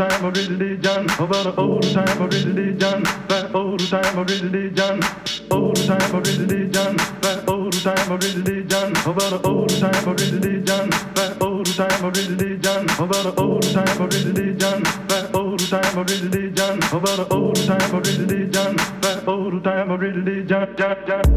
time of religion, about the old time of religion, that old time of religion, old time of religion, that old time of religion, about the old time of religion, that old time of religion, about the old time of religion, that old time of religion, about the old time of religion, that old time of religion.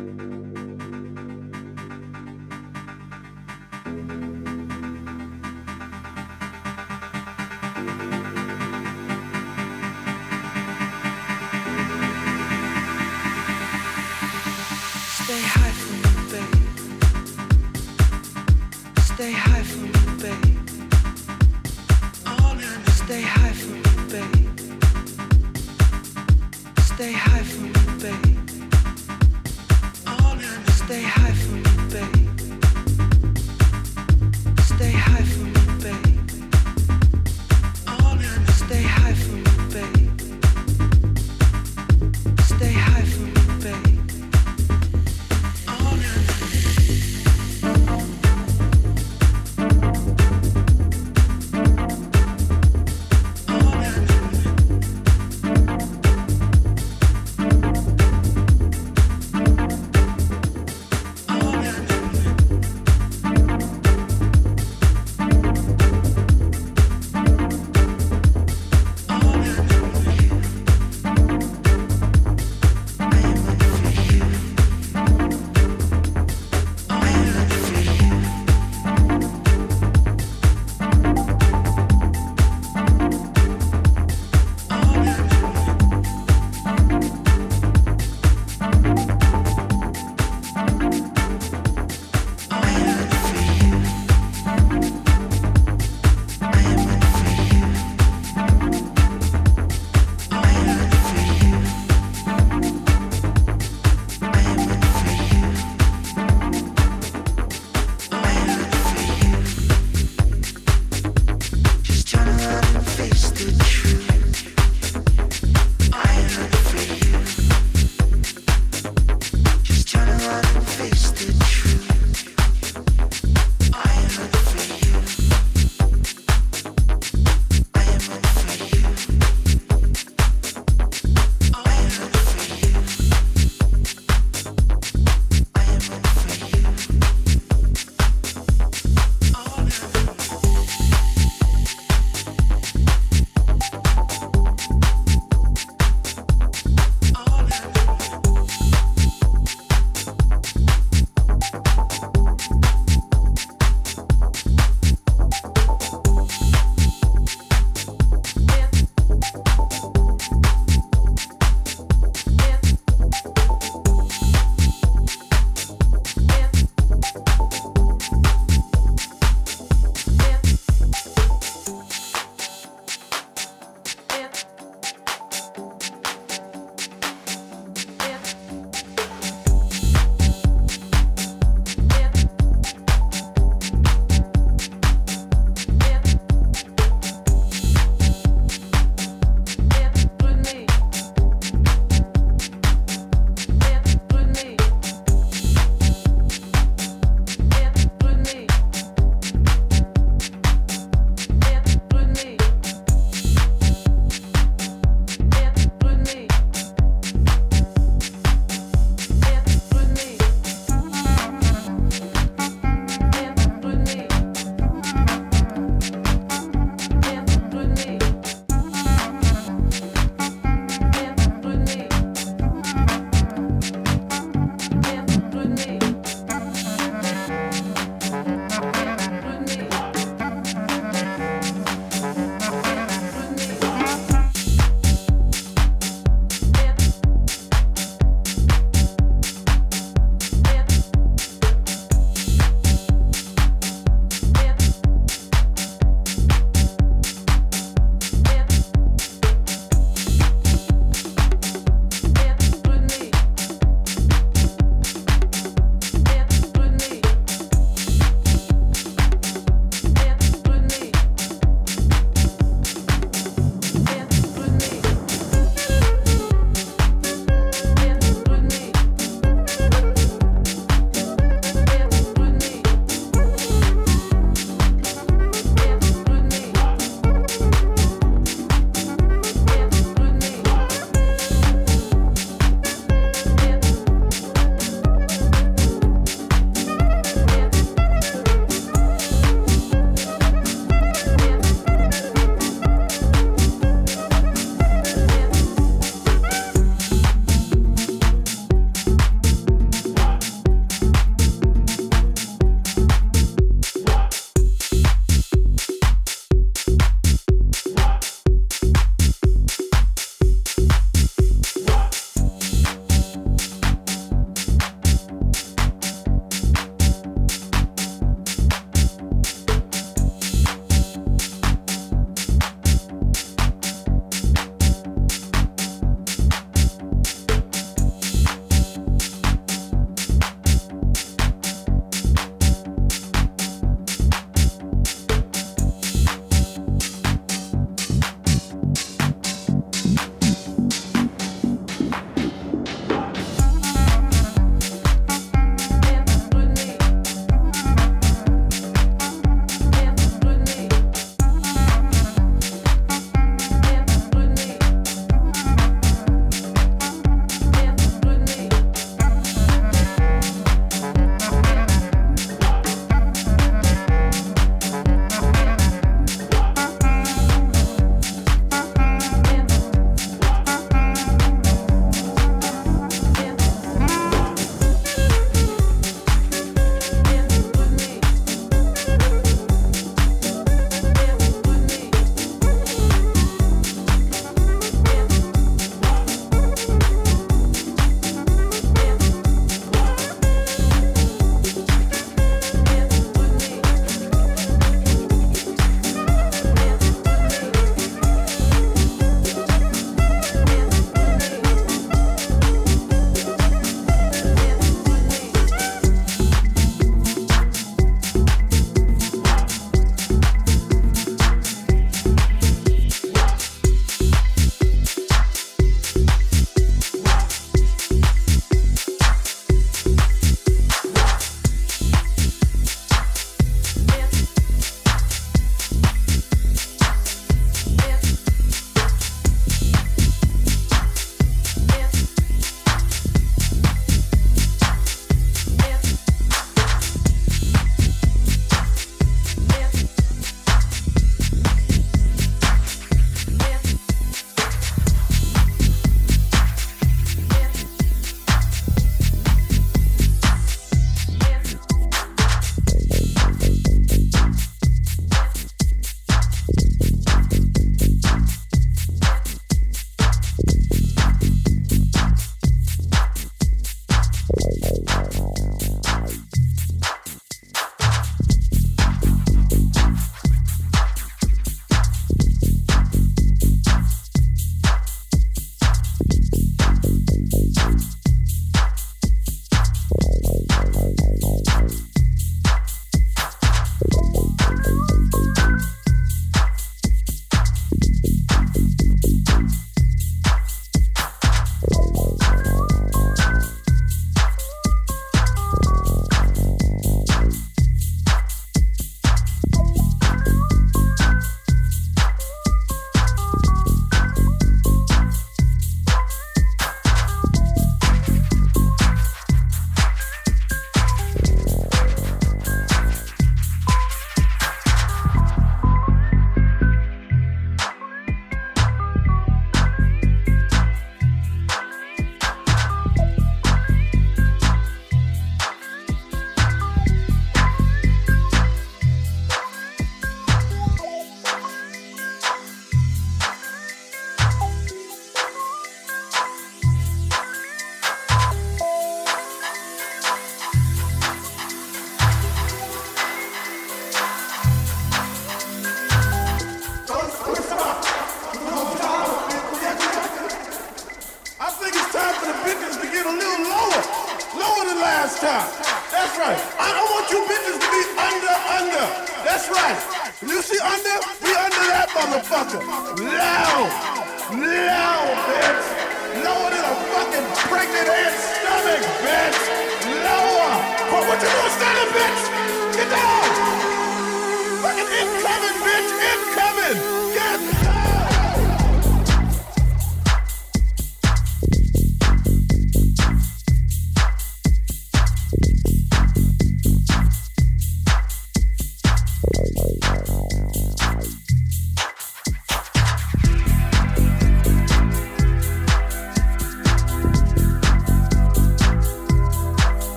Música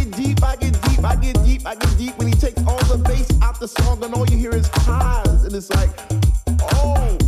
Get deep, I get deep, I get deep, I get deep when he takes all the bass out the song and all you hear is highs. And it's like, oh,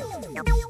Nope.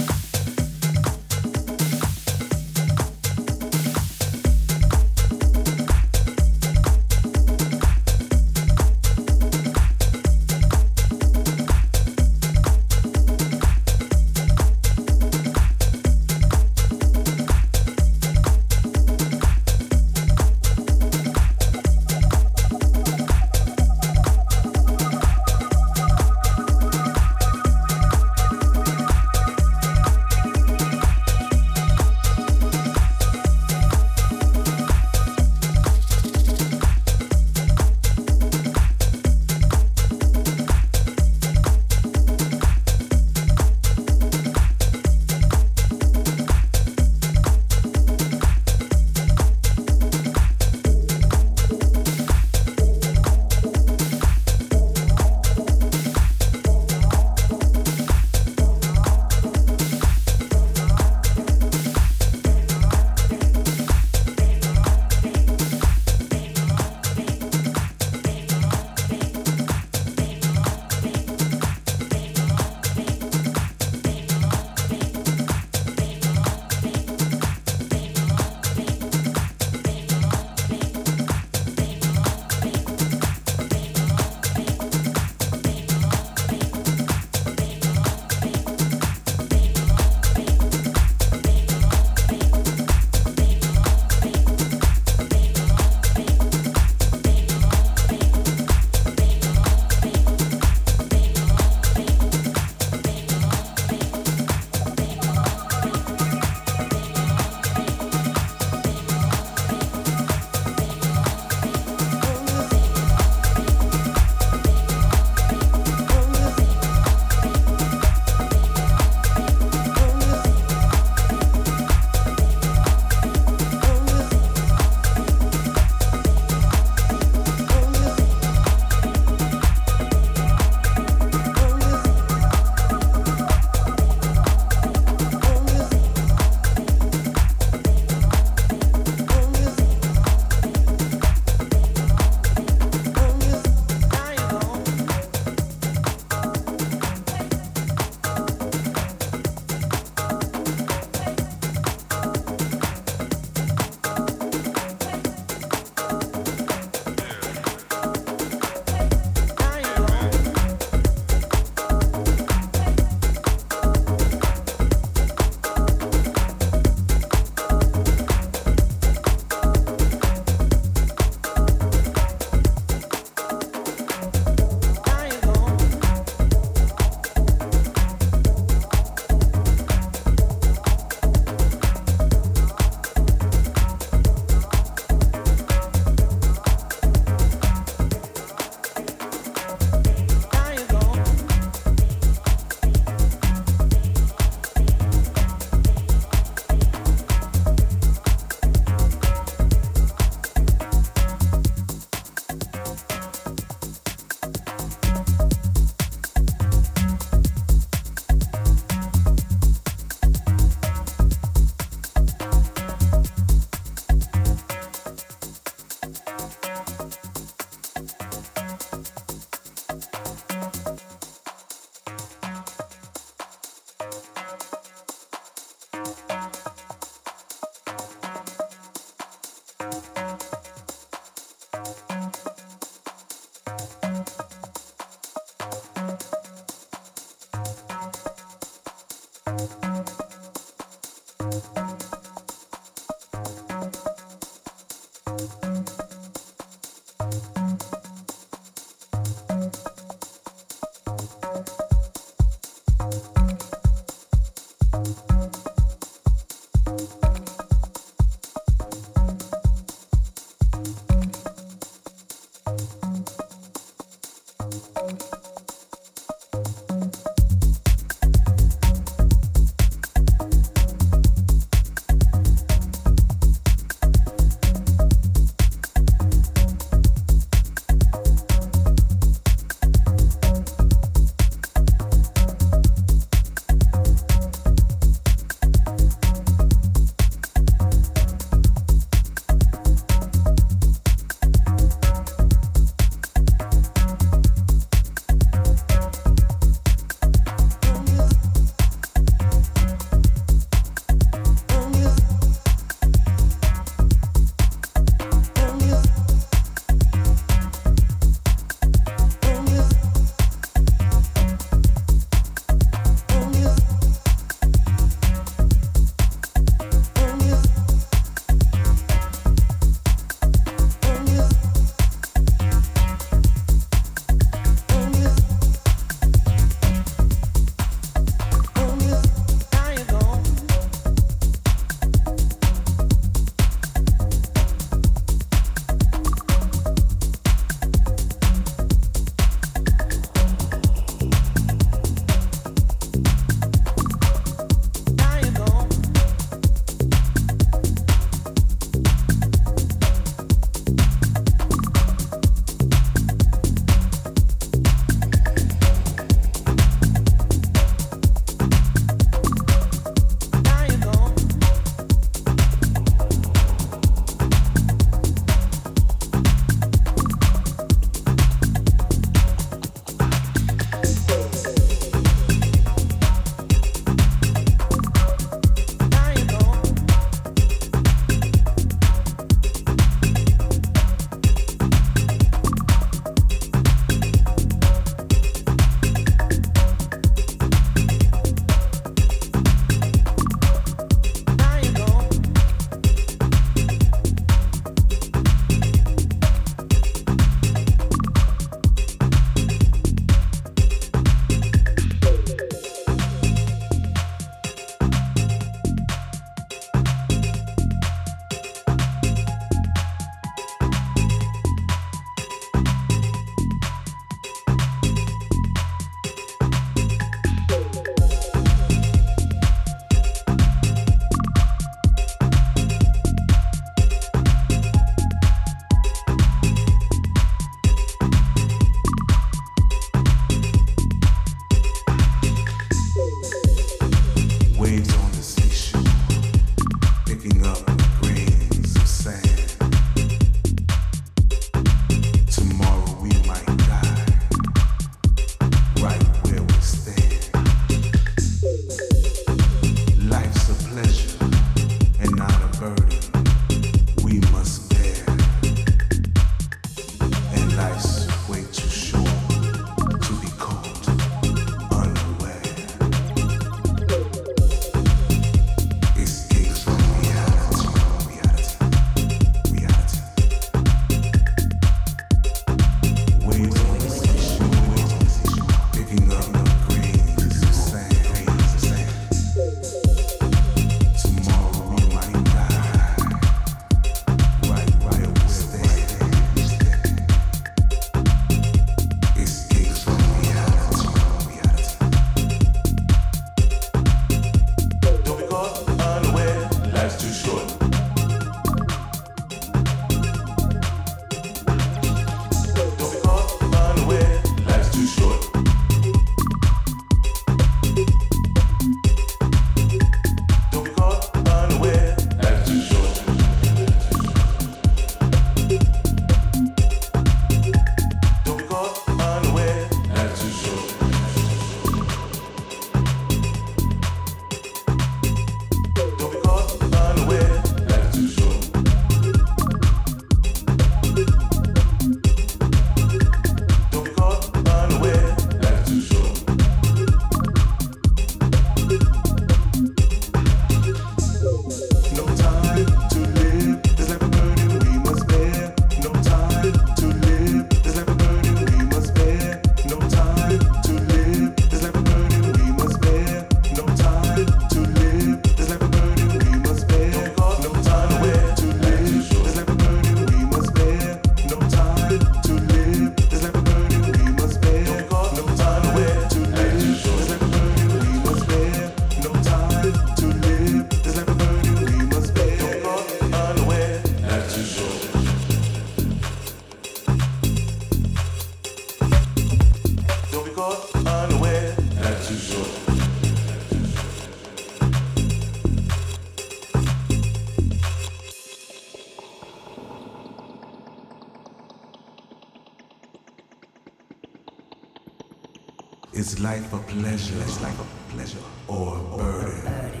Pleasure? Is like a pleasure or a burden?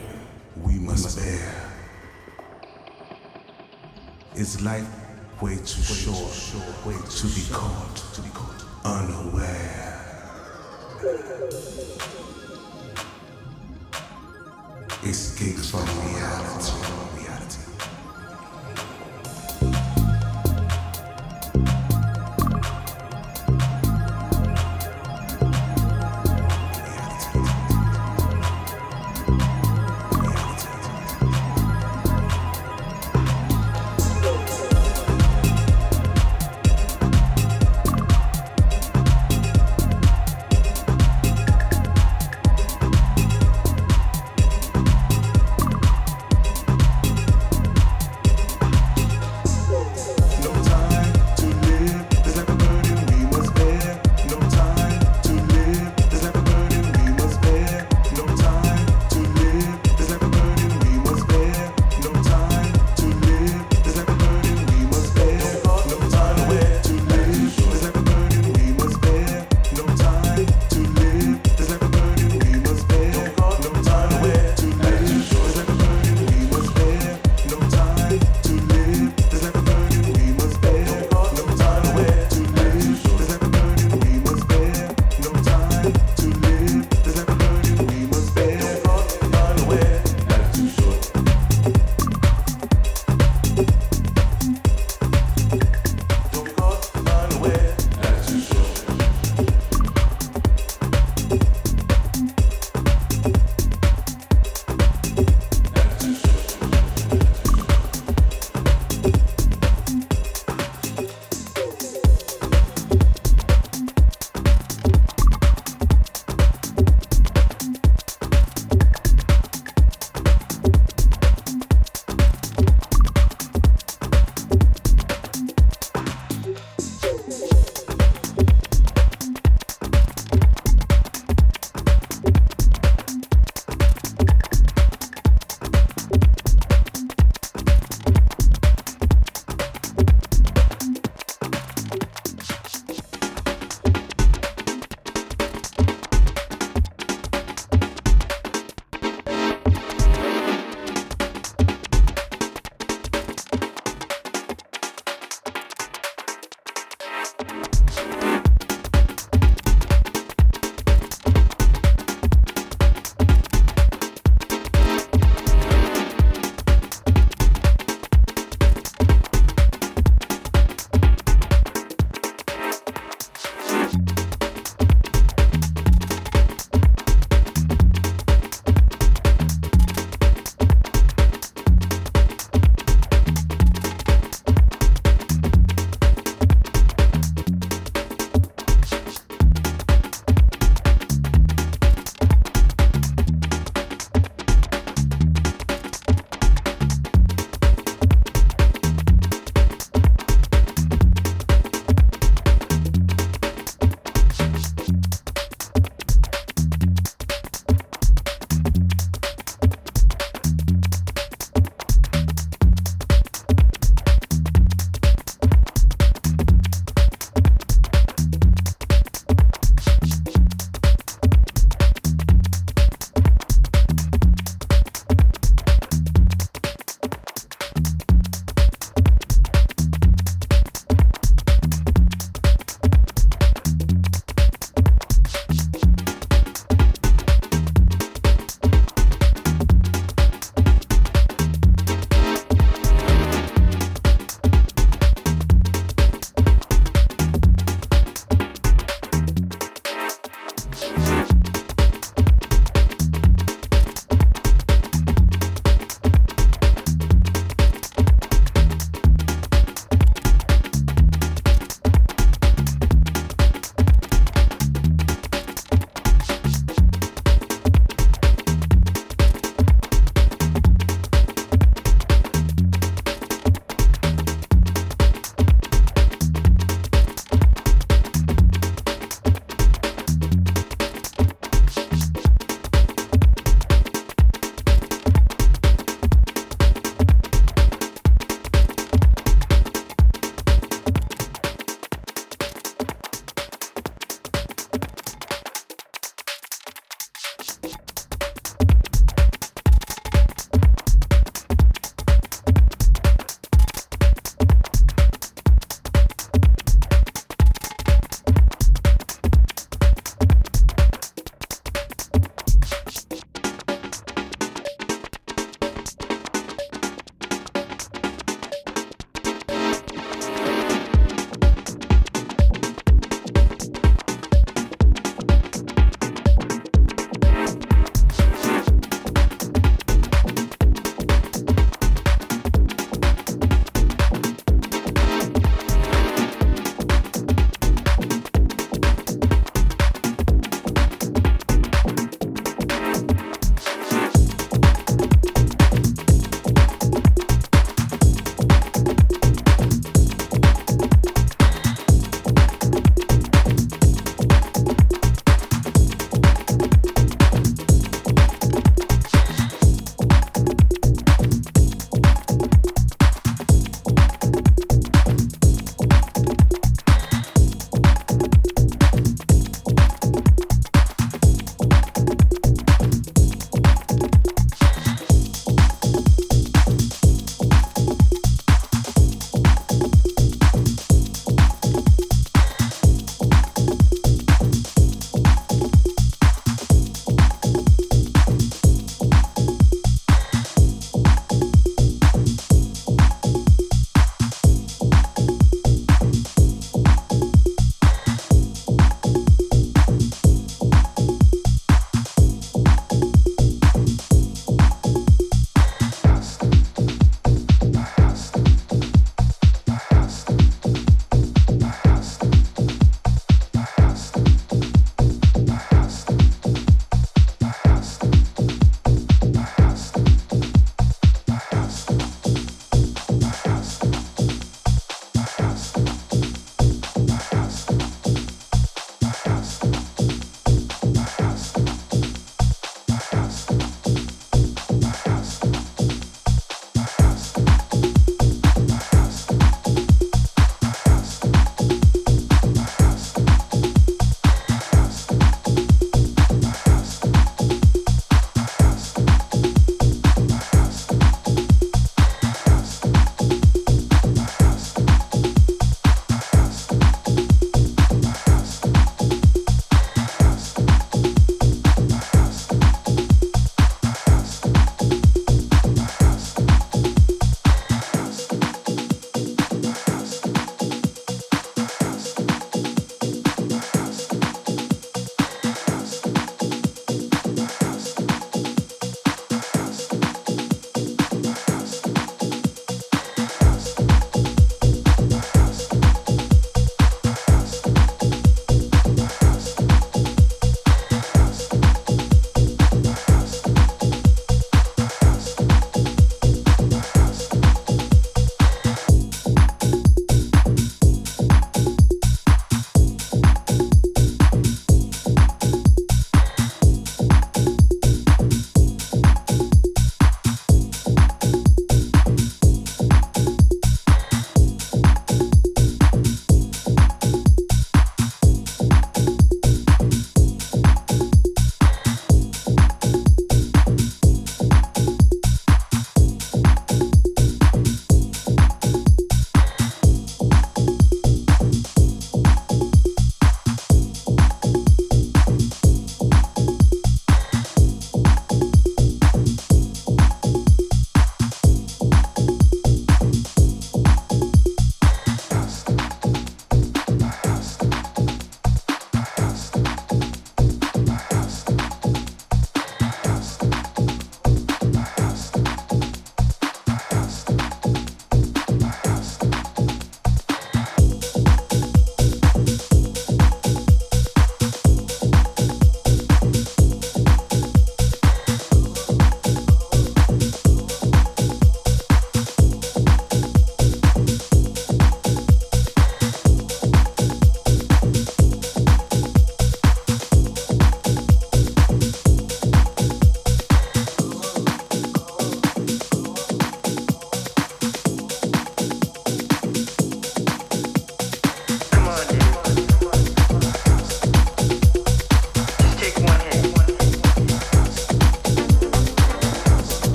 We must bear. Is life way too short, way to be caught,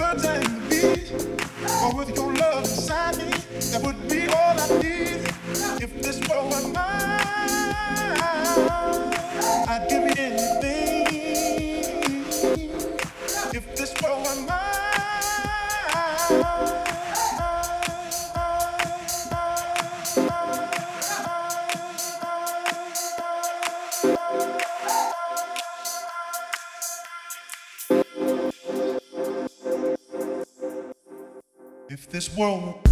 birds. But with your love beside me, that would be all I need. If this world were mine, I'd give it. world.